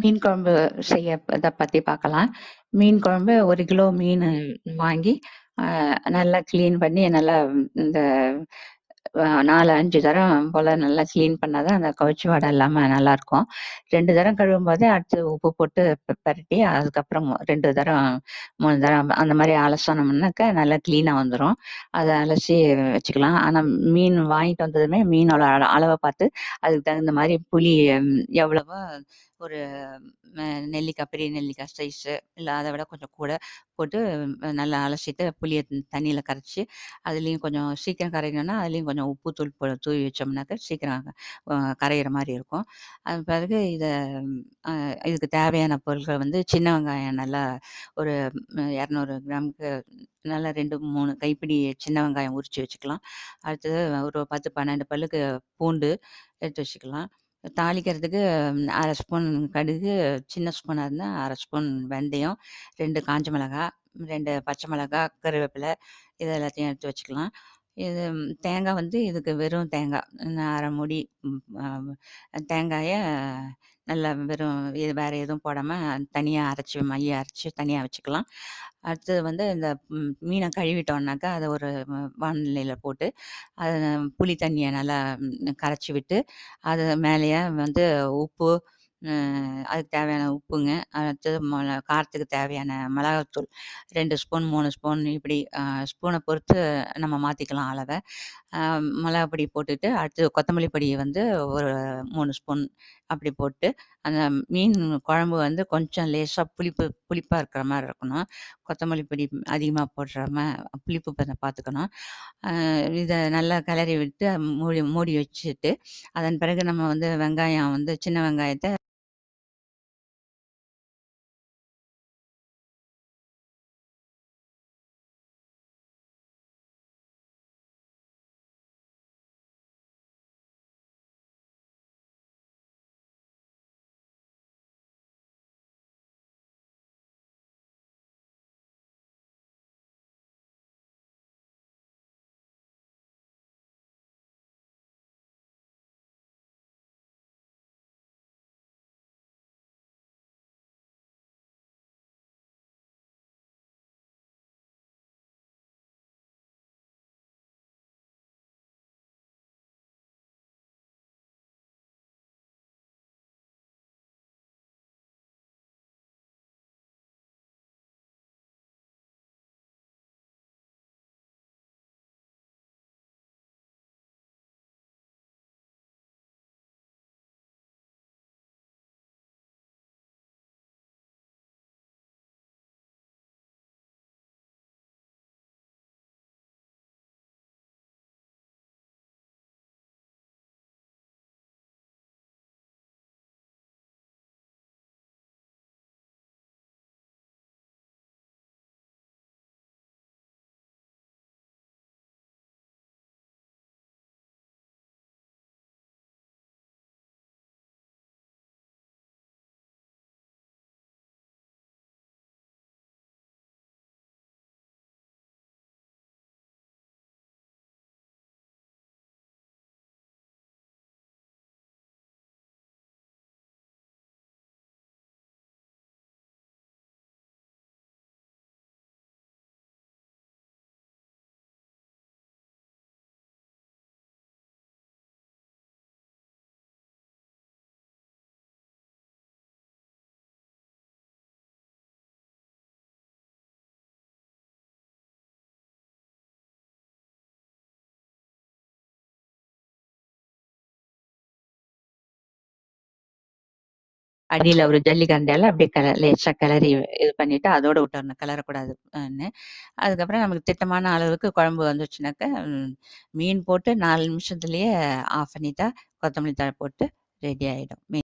மீன் குழம்பு செய்ய இதை பத்தி பார்க்கலாம். மீன் குழம்பு ஒரு கிலோ மீன் வாங்கி, நல்லா கிளீன் பண்ணி நல்லா இந்த நாலு அஞ்சு தரம் போல நல்லா கிளீன் பண்ணாதான் அந்த கவுச்சி வாடை இல்லாம நல்லாருக்கும். 2 தரம் கழுவும் போதே அடுத்து உப்பு போட்டு பரட்டி அதுக்கப்புறம் ரெண்டு தரம், மூணு தரம் அந்த மாதிரி அலசனோம்னாக்கா நல்லா கிளீனா வந்துடும் அதை அலசி வச்சுக்கலாம். ஆனா மீன் வாங்கிட்டு வந்ததுமே மீனோட அளவை பார்த்து அதுக்கு தகுந்த மாதிரி புளி எவ்வளவோ ஒரு நெல்லிக்காய் பெரிய நெல்லிக்காய் சைஸு இல்லை அதை விட கொஞ்சம் கூட போட்டு நல்லா அலசிட்டு புளியை தண்ணியில் கரைச்சி அதுலேயும் கொஞ்சம் சீக்கிரம் கரையணும்னா, அதுலேயும் கொஞ்சம் உப்பு தூள் போ தூவி வச்சோம்னாக்கா சீக்கிரம் கரையிற மாதிரி இருக்கும். அது பிறகு இதை இதுக்கு தேவையான பொருட்கள் வந்து சின்ன வெங்காயம் நல்லா ஒரு 200 கிராமுக்கு நல்லா 2, 3 கைப்பிடி சின்ன வெங்காயம் உரிச்சு வச்சுக்கலாம். அடுத்தது ஒரு 10, 12 பல்லுக்கு பூண்டு எடுத்து வச்சுக்கலாம். தாளிக்கிறதுக்கு அரை ஸ்பூன் கடுகு, சின்ன ஸ்பூனா இருந்தால் அரை ஸ்பூன் வெந்தயம், ரெண்டு காஞ்ச மிளகா, ரெண்டு பச்சை மிளகா, கருவேப்பிலை இது எல்லாத்தையும் எடுத்து வச்சுக்கலாம். இது தேங்காய் வந்து இதுக்கு வெறும் தேங்காய் அரை மூடி தேங்காயை நல்லா வெறும் இது வேறு எதுவும் போடாமல் தனியாக அரைச்சி மைய அரைச்சி தனியாக வச்சுக்கலாம். அடுத்தது வந்து இந்த மீனை கழுவிட்டோம்னாக்கா, அதை ஒரு வானிலையில் போட்டு, அதை புளி தண்ணியை நல்லா கரைச்சி விட்டு, அது மேலேயே வந்து உப்பு, அதுக்கு தேவையான உப்புங்க, அடுத்தது மொள காரத்துக்கு தேவையான மிளகாத்தூள் ரெண்டு ஸ்பூன், மூணு ஸ்பூன் இப்படி ஸ்பூனை பொறுத்து நம்ம மாற்றிக்கலாம் அளவை மிளகாப்பொடி மிளகா பொடி போட்டுட்டு, அடுத்து கொத்தமல்லி பொடியை வந்து ஒரு மூணு ஸ்பூன் அப்படி போட்டு, அந்த மீன் குழம்பு வந்து கொஞ்சம் லேசாக புளிப்பு புளிப்பாக இருக்கிற மாதிரி இருக்கணும். கொத்தமல்லி பொடி அதிகமாக போடுறாம புளிப்பு பதம் பார்த்துக்கணும். இதை நல்லா கிளறி விட்டு மூடி மூடி வச்சுட்டு, அதன் பிறகு நம்ம வந்து வெங்காயம் வந்து சின்ன வெங்காயத்தை அடியில ஒரு ஜல்லிக்கரண்டியால அப்படியே கலர் லேசா கிளறி இது பண்ணிட்டு அதோட விட்டுறணும். கிளறக்கூடாதுன்னு அதுக்கப்புறம் நமக்கு திட்டமான அளவுக்கு குழம்பு வந்துச்சுனாக்கா, மீன் போட்டு நாலு நிமிஷத்துலயே ஆஃப் பண்ணிட்டா, கொத்தமல்லி தழை போட்டு ரெடி ஆயிடும். மீன்